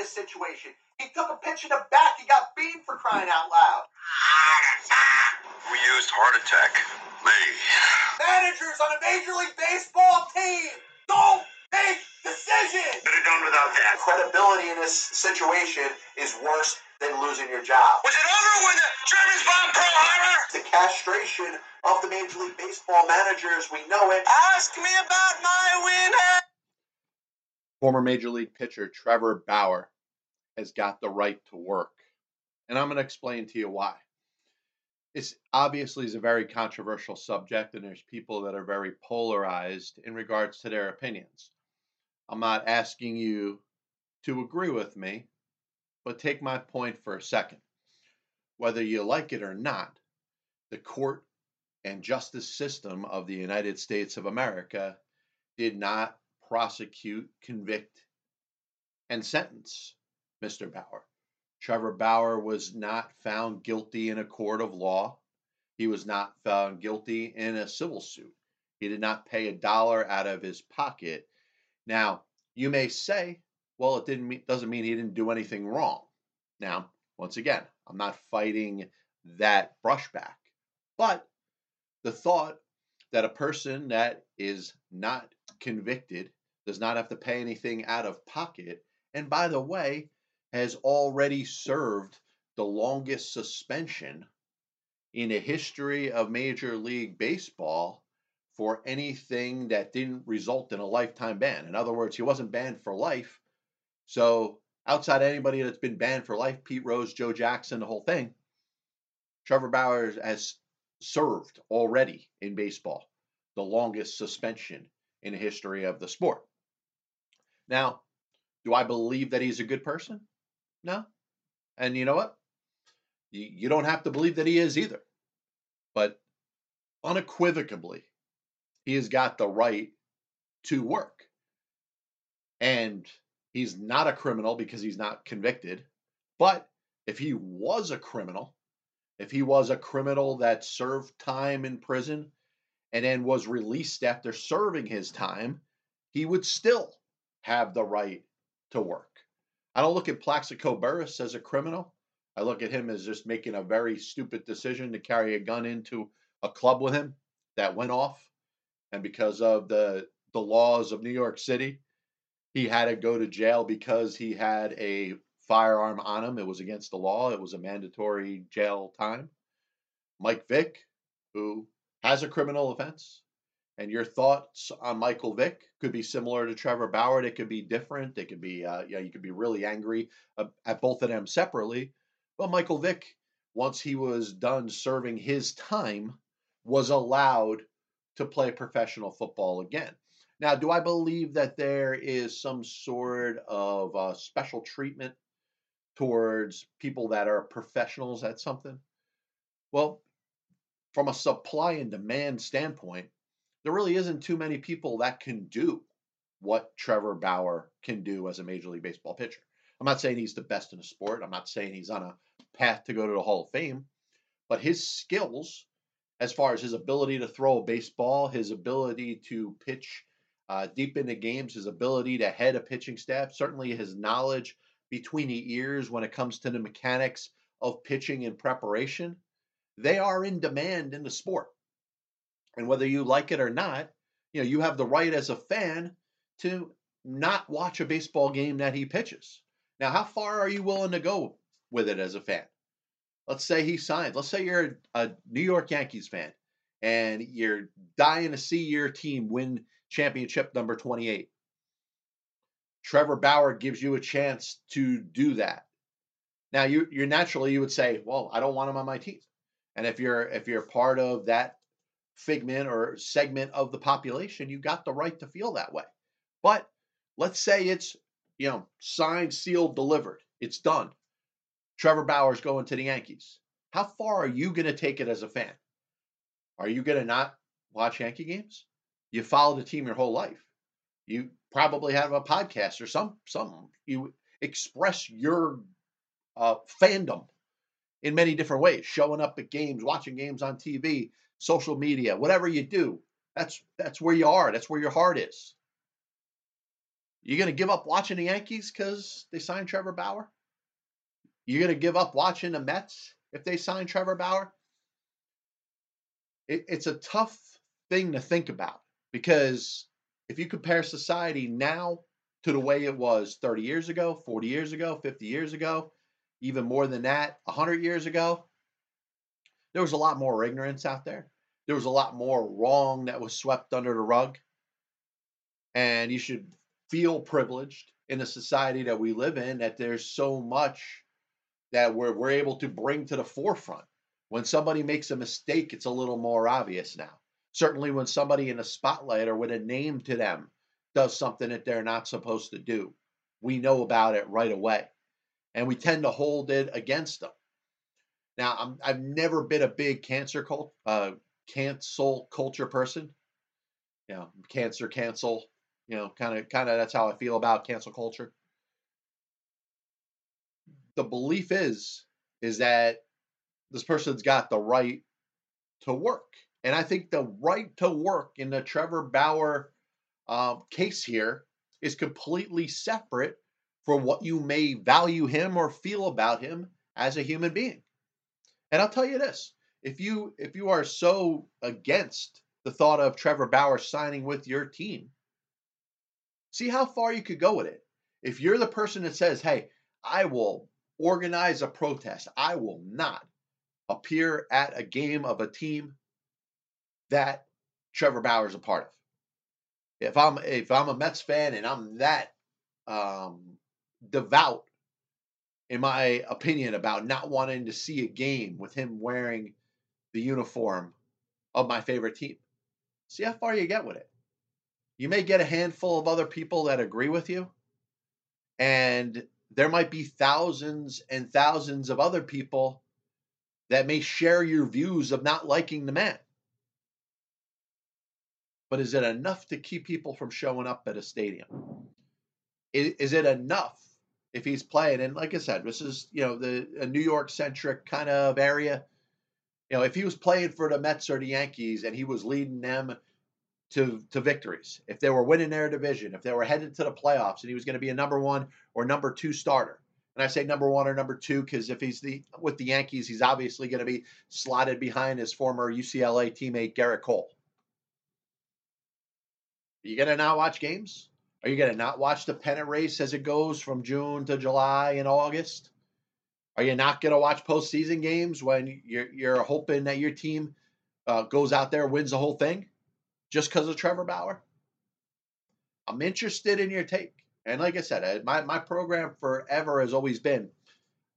this situation. He took a pitch in the back. He got beamed for crying out loud. Who used heart attack? Me. Managers on a Major League Baseball team don't make decisions. Could have done without that. Credibility in this situation is worse than losing your job. Was it over when the Germans bombed Pearl Harbor? The castration of the Major League Baseball managers, we know it. Ask me about my winner. Former Major League pitcher Trevor Bauer has got the right to work. And I'm going to explain to you why. It's obviously is a very controversial subject, and there's people that are very polarized in regards to their opinions. I'm not asking you to agree with me, but take my point for a second. Whether you like it or not, the court and justice system of the United States of America did not prosecute, convict, and sentence Mr. Bauer. Trevor Bauer was not found guilty in a court of law. He was not found guilty in a civil suit. He did not pay a dollar out of his pocket. Now, you may say, well, it didn't mean, doesn't mean he didn't do anything wrong. Now, once again, I'm not fighting that brushback. But the thought that a person that is not convicted does not have to pay anything out of pocket, and by the way, has already served the longest suspension in the history of Major League Baseball for anything that didn't result in a lifetime ban. In other words, he wasn't banned for life. So, outside anybody that's been banned for life, Pete Rose, Joe Jackson, the whole thing, Trevor Bauer has served already in baseball the longest suspension in the history of the sport. Now, do I believe that he's a good person? No. And you know what? You, you don't have to believe that he is either. But unequivocally, he has got the right to work. And he's not a criminal because he's not convicted. But if he was a criminal, if he was a criminal that served time in prison and then was released after serving his time, he would still have the right to work. I don't look at Plaxico Burress as a criminal. I look at him as just making a very stupid decision to carry a gun into a club with him that went off. And because of the the laws of New York City, he had to go to jail because he had a firearm on him. It was against the law. It was a mandatory jail time. Mike Vick, who has a criminal offense, and your thoughts on Michael Vick could be similar to Trevor Bauer. It could be different. It could be, uh, yeah, you could be really angry at both of them separately. But Michael Vick, once he was done serving his time, was allowed to play professional football again. Now, do I believe that there is some sort of uh, special treatment towards people that are professionals at something? Well, from a supply and demand standpoint, there really isn't too many people that can do what Trevor Bauer can do as a Major League Baseball pitcher. I'm not saying he's the best in the sport. I'm not saying he's on a path to go to the Hall of Fame, but his skills, as far as his ability to throw a baseball, his ability to pitch uh, deep into games, his ability to head a pitching staff, certainly his knowledge between the ears when it comes to the mechanics of pitching and preparation, they are in demand in the sport. And whether you like it or not, you know, you have the right as a fan to not watch a baseball game that he pitches. Now, how far are you willing to go with it as a fan? Let's say he signs. Let's say you're a New York Yankees fan and you're dying to see your team win championship number 28. Trevor Bauer gives you a chance to do that. Now you you're naturally you would say, well, I don't want him on my team. And if you're if you're part of that figment or segment of the population, you got the right to feel that way. But let's say it's, you know, signed, sealed, delivered. It's done. Trevor Bauer's going to the Yankees. How far are you going to take it as a fan? Are you going to not watch Yankee games? You follow the team your whole life. You probably have a podcast or some some you express your uh, fandom in many different ways, showing up at games, watching games on TV, social media, whatever you do, that's that's where you are. That's where your heart is. You're going to give up watching the Yankees because they signed Trevor Bauer? You're going to give up watching the Mets if they sign Trevor Bauer? It, it's a tough thing to think about because if you compare society now to the way it was 30 years ago, 40 years ago, 50 years ago, even more than that, 100 years ago, there was a lot more ignorance out there. There was a lot more wrong that was swept under the rug. And you should feel privileged in the society that we live in that there's so much that we're, we're able to bring to the forefront. When somebody makes a mistake, it's a little more obvious now. Certainly, when somebody in a spotlight or with a name to them does something that they're not supposed to do, we know about it right away. And we tend to hold it against them. Now, i have never been a big cancer cult, uh, cancel culture person. You know, cancer, cancel. You know, kind of, kind of. That's how I feel about cancel culture. The belief is, is that this person's got the right to work, and I think the right to work in the Trevor Bauer um, case here is completely separate from what you may value him or feel about him as a human being. And I'll tell you this: if you if you are so against the thought of Trevor Bauer signing with your team, see how far you could go with it. If you're the person that says, "Hey, I will organize a protest. I will not appear at a game of a team that Trevor Bauer is a part of." If I'm if I'm a Mets fan and I'm that um, devout in my opinion, about not wanting to see a game with him wearing the uniform of my favorite team. See how far you get with it. You may get a handful of other people that agree with you, and there might be thousands and thousands of other people that may share your views of not liking the man. But is it enough to keep people from showing up at a stadium? Is, it enough if he's playing. And like I said, this is you know the a New York centric kind of area. You know, if he was playing for the Mets or the Yankees and he was leading them to to victories, if they were winning their division, if they were headed to the playoffs, and he was going to be a number one or number two starter. And I say number one or number two because if he's the with the Yankees, he's obviously going to be slotted behind his former UCLA teammate Gerrit Cole. Are you gonna not watch games? Are you going to not watch the pennant race as it goes from June to July and August? Are you not going to watch postseason games when you're you're hoping that your team uh, goes out there wins the whole thing just because of Trevor Bauer? I'm interested in your take, and like I said, my my program forever has always been,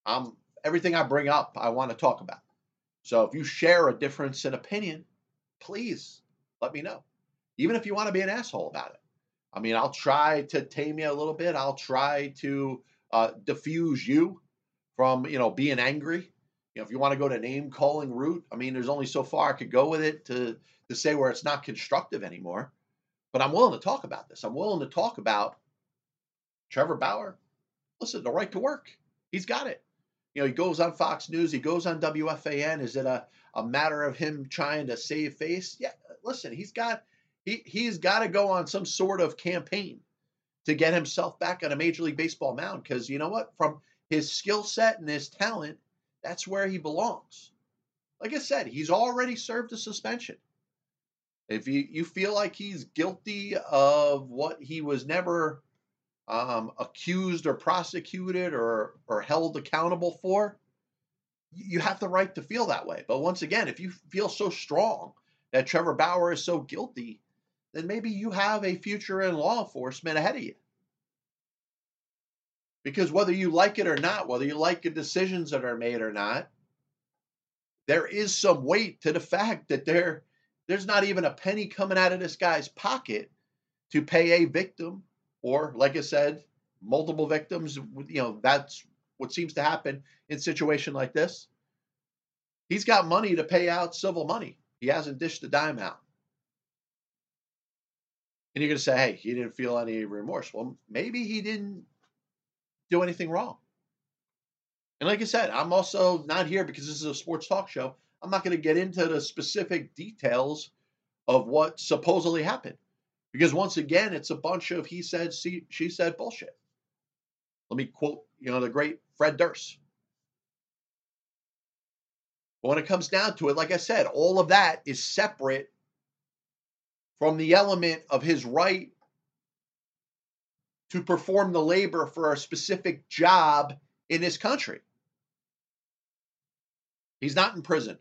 um, everything I bring up, I want to talk about. So if you share a difference in opinion, please let me know, even if you want to be an asshole about it. I mean, I'll try to tame you a little bit. I'll try to uh, diffuse you from, you know, being angry. You know, if you want to go to name calling route, I mean, there's only so far I could go with it to to say where it's not constructive anymore. But I'm willing to talk about this. I'm willing to talk about Trevor Bauer. Listen, the right to work. He's got it. You know, he goes on Fox News, he goes on WFAN. Is it a, a matter of him trying to save face? Yeah, listen, he's got he he's got to go on some sort of campaign to get himself back on a major league baseball mound because you know what? From his skill set and his talent that's where he belongs. Like i said he's already served a suspension. If you, you feel like he's guilty of what he was never um, accused or prosecuted or or held accountable for you have the right to feel that way. But once again if you feel so strong that trevor bauer is so guilty then maybe you have a future in law enforcement ahead of you. Because whether you like it or not, whether you like the decisions that are made or not, there is some weight to the fact that there there's not even a penny coming out of this guy's pocket to pay a victim or like I said, multiple victims, you know, that's what seems to happen in situation like this. He's got money to pay out civil money. He hasn't dished a dime out. And you're going to say, hey, he didn't feel any remorse. Well, maybe he didn't do anything wrong. And like I said, I'm also not here because this is a sports talk show. I'm not going to get into the specific details of what supposedly happened. Because once again, it's a bunch of he said, she, she said bullshit. Let me quote, you know, the great Fred Durst. But when it comes down to it, like I said, all of that is separate from the element of his right to perform the labor for a specific job in this country. He's not in prison.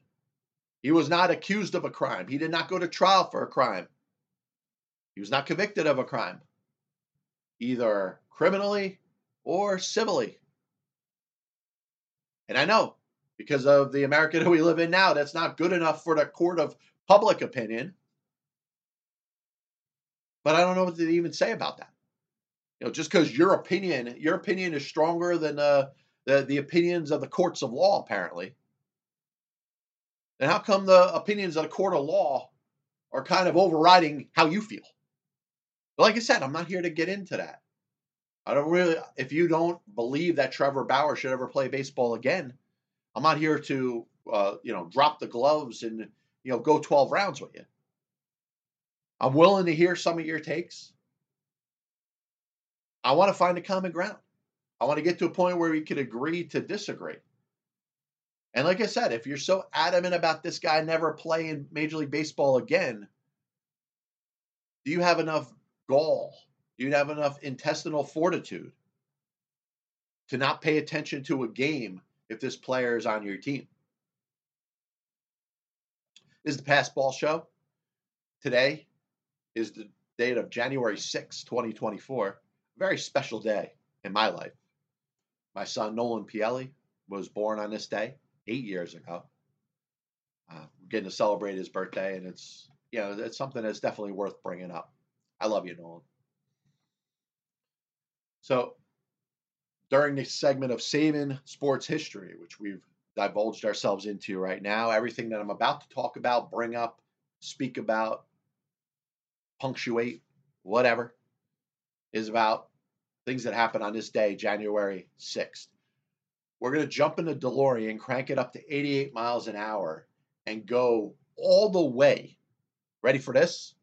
He was not accused of a crime. He did not go to trial for a crime. He was not convicted of a crime, either criminally or civilly. And I know because of the America that we live in now, that's not good enough for the court of public opinion. But I don't know what to even say about that. You know, just because your opinion, your opinion is stronger than uh, the the opinions of the courts of law, apparently. Then how come the opinions of the court of law are kind of overriding how you feel? But like I said, I'm not here to get into that. I don't really. If you don't believe that Trevor Bauer should ever play baseball again, I'm not here to, uh, you know, drop the gloves and you know go 12 rounds with you. I'm willing to hear some of your takes. I want to find a common ground. I want to get to a point where we could agree to disagree. And like I said, if you're so adamant about this guy never playing Major League Baseball again, do you have enough gall? Do you have enough intestinal fortitude to not pay attention to a game if this player is on your team? This is the Passed Ball Show. Today is the date of January 6, 2024. A very special day in my life. My son Nolan Pielli was born on this day eight years ago. Uh, we're getting to celebrate his birthday, and it's you know it's something that's definitely worth bringing up. I love you, Nolan. So during this segment of saving sports history, which we've divulged ourselves into right now, everything that I'm about to talk about, bring up, speak about, punctuate, whatever, is about things that happened on this day, January 6th. We're going to jump in the DeLorean, crank it up to 88 miles an hour, and go all the way. Ready for this?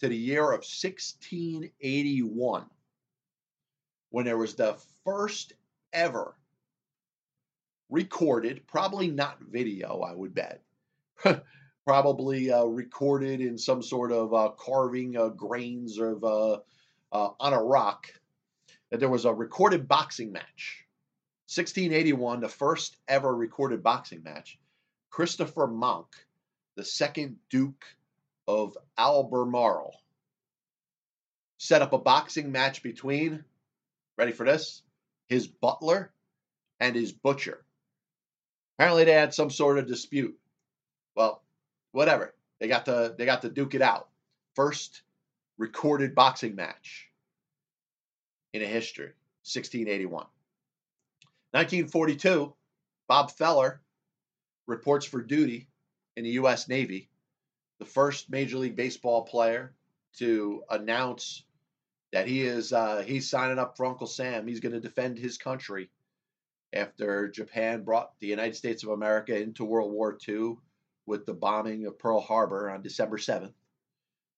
To the year of 1681, when there was the first ever recorded, probably not video, I would bet, probably uh, recorded in some sort of uh, carving uh, grains of uh, uh, on a rock, that there was a recorded boxing match 1681, the first ever recorded boxing match, Christopher Monck, the second Duke of Albemarle, set up a boxing match between, ready for this, his butler and his butcher. Apparently they had some sort of dispute. Well, whatever. They got to they got to duke it out. First recorded boxing match in a history, 1681. 1942, Bob Feller reports for duty in the U.S. Navy, the first Major League Baseball player to announce that he is uh, he's signing up for Uncle Sam. He's going to defend his country after Japan brought the United States of America into World War II with the bombing of Pearl Harbor on December 7th.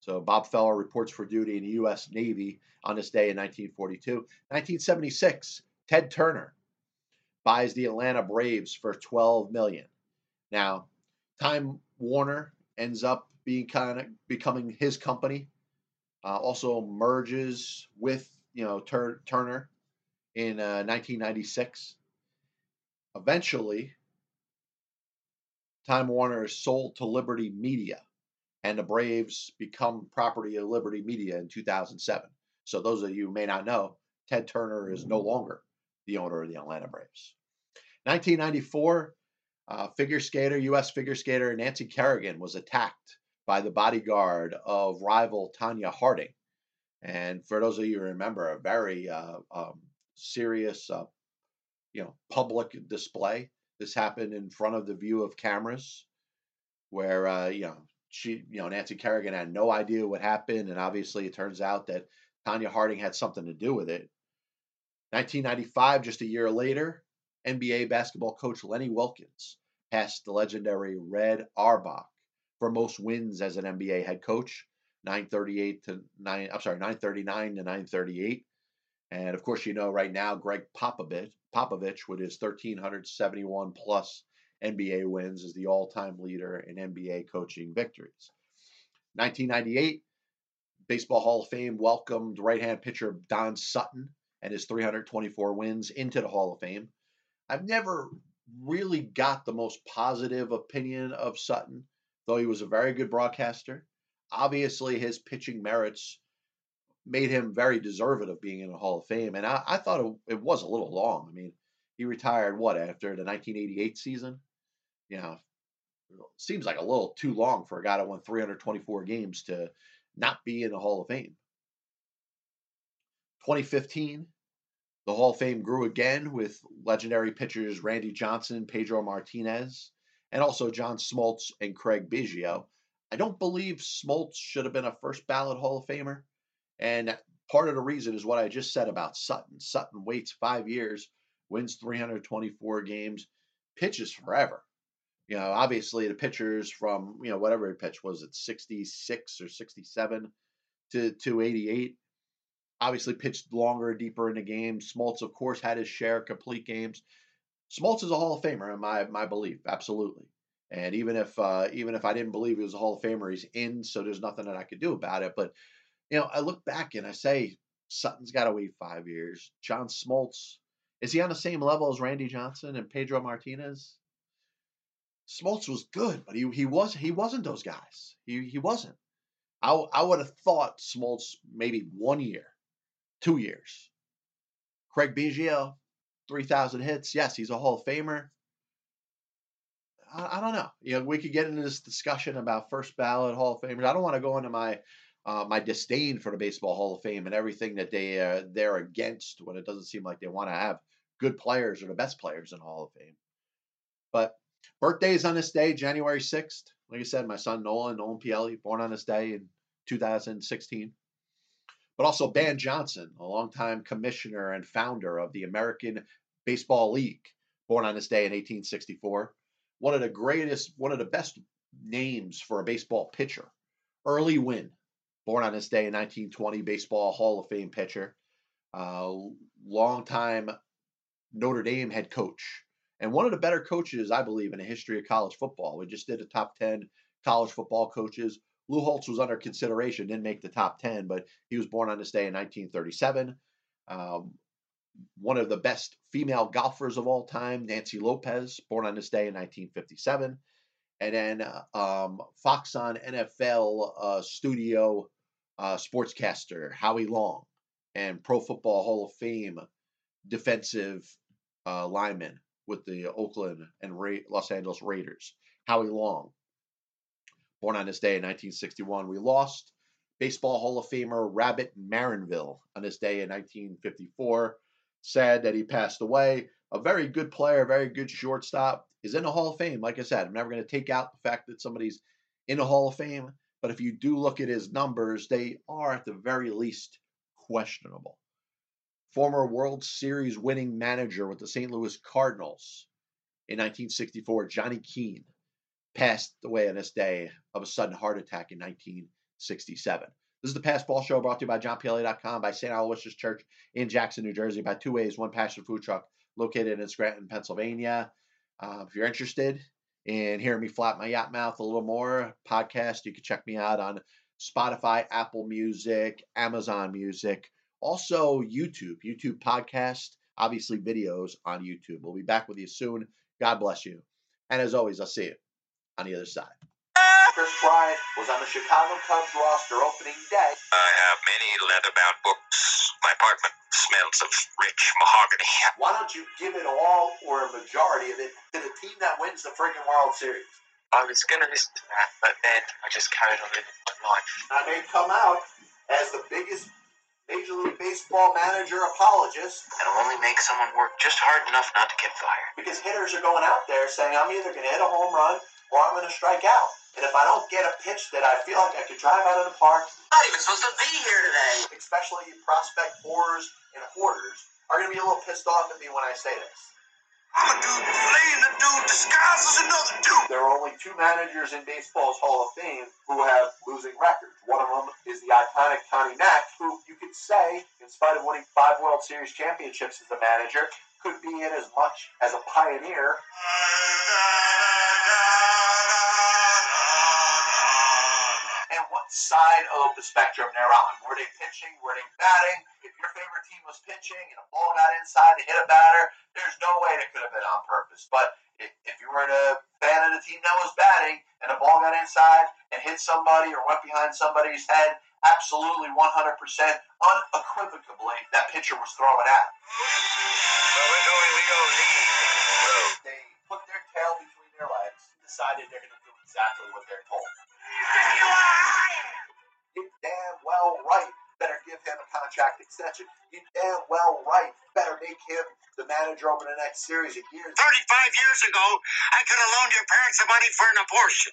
So Bob Feller reports for duty in the U.S. Navy on this day in 1942. 1976, Ted Turner buys the Atlanta Braves for 12 million. Now, Time Warner ends up being kind of becoming his company. Uh, also merges with you know Tur- Turner in uh, 1996. Eventually, Time Warner is sold to Liberty Media, and the Braves become property of Liberty Media in 2007. So those of you who may not know, Ted Turner is no longer the owner of the Atlanta Braves. 1994, uh, figure skater, U.S. figure skater Nancy Kerrigan was attacked by the bodyguard of rival Tonya Harding. And for those of you who remember, a very uh, um, serious, uh, you know, public display. This happened in front of the view of cameras, where uh, you know she, you know, Nancy Kerrigan had no idea what happened, and obviously it turns out that Tonya Harding had something to do with it. 1995, just a year later, NBA basketball coach Lenny Wilkens passed the legendary Red Auerbach for most wins as an NBA head coach 938 to 9 I'm sorry 939 to 938 and of course you know right now Gregg Popovich Popovich with his 1371 plus NBA wins is the all-time leader in NBA coaching victories. 1998 Baseball Hall of Fame welcomed right-hand pitcher Don Sutton and his 324 wins into the Hall of Fame. I've never really got the most positive opinion of Sutton though he was a very good broadcaster. Obviously his pitching merits made him very deserving of being in the Hall of Fame. And I, I thought it, it, was a little long. I mean, he retired what after the 1988 season? You know, seems like a little too long for a guy that won 324 games to not be in the Hall of Fame. 2015, the Hall of Fame grew again with legendary pitchers Randy Johnson, Pedro Martinez, and also John Smoltz and Craig Biggio. I don't believe Smoltz should have been a first ballot Hall of Famer. And part of the reason is what I just said about Sutton. Sutton waits five years, wins 324 games, pitches forever. You know, obviously the pitchers from, you know, whatever he pitched, was it 66 or 67 to, to 88? Obviously pitched longer, deeper in the game. Smoltz, of course, had his share of complete games. Smoltz is a Hall of Famer in my my belief, absolutely. And even if uh, even if I didn't believe he was a Hall of Famer, he's in, so there's nothing that I could do about it. But you know, I look back and I say Sutton's got to wait five years. John Smoltz is he on the same level as Randy Johnson and Pedro Martinez? Smoltz was good, but he he was he wasn't those guys. He he wasn't. I I would have thought Smoltz maybe one year, two years. Craig Biggio, three thousand hits. Yes, he's a Hall of Famer. I, I, don't know. You know, we could get into this discussion about first ballot Hall of Famers. I don't want to go into my uh, my disdain for the Baseball Hall of Fame and everything that they uh, they're against when it doesn't seem like they want to have good players or the best players in the Hall of Fame. But birthdays on this day, January sixth. Like I said, my son Nolan Nolan Pielli, born on this day in 2016. But also Ban Johnson, a longtime commissioner and founder of the American Baseball League, born on this day in 1864 one of the greatest, one of the best names for a baseball pitcher. Early Wynn, born on this day in 1920, baseball Hall of Fame pitcher, uh, longtime Notre Dame head coach, and one of the better coaches, I believe, in the history of college football. We just did a top 10 college football coaches. Lou Holtz was under consideration, didn't make the top 10, but he was born on this day in 1937. Um, one of the best female golfers of all time, Nancy Lopez, born on this day in 1957. And then um, Fox on NFL uh, studio uh, sportscaster Howie Long and Pro Football Hall of Fame defensive uh, lineman with the Oakland and Ra- Los Angeles Raiders, Howie Long, born on this day in 1961. We lost Baseball Hall of Famer Rabbit Maranville on this day in 1954 sad that he passed away. A very good player, very good shortstop. Is in the Hall of Fame. Like I said, I'm never going to take out the fact that somebody's in the Hall of Fame. But if you do look at his numbers, they are at the very least questionable. Former World Series winning manager with the St. Louis Cardinals in 1964, Johnny Keane, passed away on this day of a sudden heart attack in 1967. This is the Passed Ball Show brought to you by JohnPielli.com, by St. Aloysius Church in Jackson, New Jersey, by Two Ways, One Passion Food Truck located in Scranton, Pennsylvania. Uh, if you're interested in hearing me flap my yacht mouth a little more, podcast, you can check me out on Spotify, Apple Music, Amazon Music, also YouTube, YouTube podcast, obviously videos on YouTube. We'll be back with you soon. God bless you. And as always, I'll see you on the other side. Kris Bryant was on the Chicago Cubs roster opening day. I have many leather-bound books. My apartment smells of rich mahogany. Why don't you give it all or a majority of it to the team that wins the freaking World Series? I was going to listen to that, but then I just carried on living my life. And they come out as the biggest Major League Baseball manager apologist. It'll only make someone work just hard enough not to get fired. Because hitters are going out there saying, I'm either going to hit a home run or I'm going to strike out. And if I don't get a pitch that I feel like I could drive out of the park, I'm not even supposed to be here today. especially prospect whores and hoarders, are going to be a little pissed off at me when I say this. I'm a dude playing a dude disguised as another dude. There are only two managers in baseball's Hall of Fame who have losing records. One of them is the iconic Connie Mack, who you could say, in spite of winning five World Series championships as a manager, could be in as much as a pioneer. Uh, And what side of the spectrum they're on? Were they pitching? Were they batting? If your favorite team was pitching and a ball got inside to hit a batter, there's no way it could have been on purpose. But if, if you were a fan of the team that was batting and a ball got inside and hit somebody or went behind somebody's head, absolutely 100% unequivocally that pitcher was throwing at him. So we're going Leo Lee. They put their tail between their legs, decided they're going to do exactly what they're told. You damn well right better give him a contract extension. You damn well right better make him the manager over the next series of years. 35 years ago, I could have loaned your parents the money for an abortion.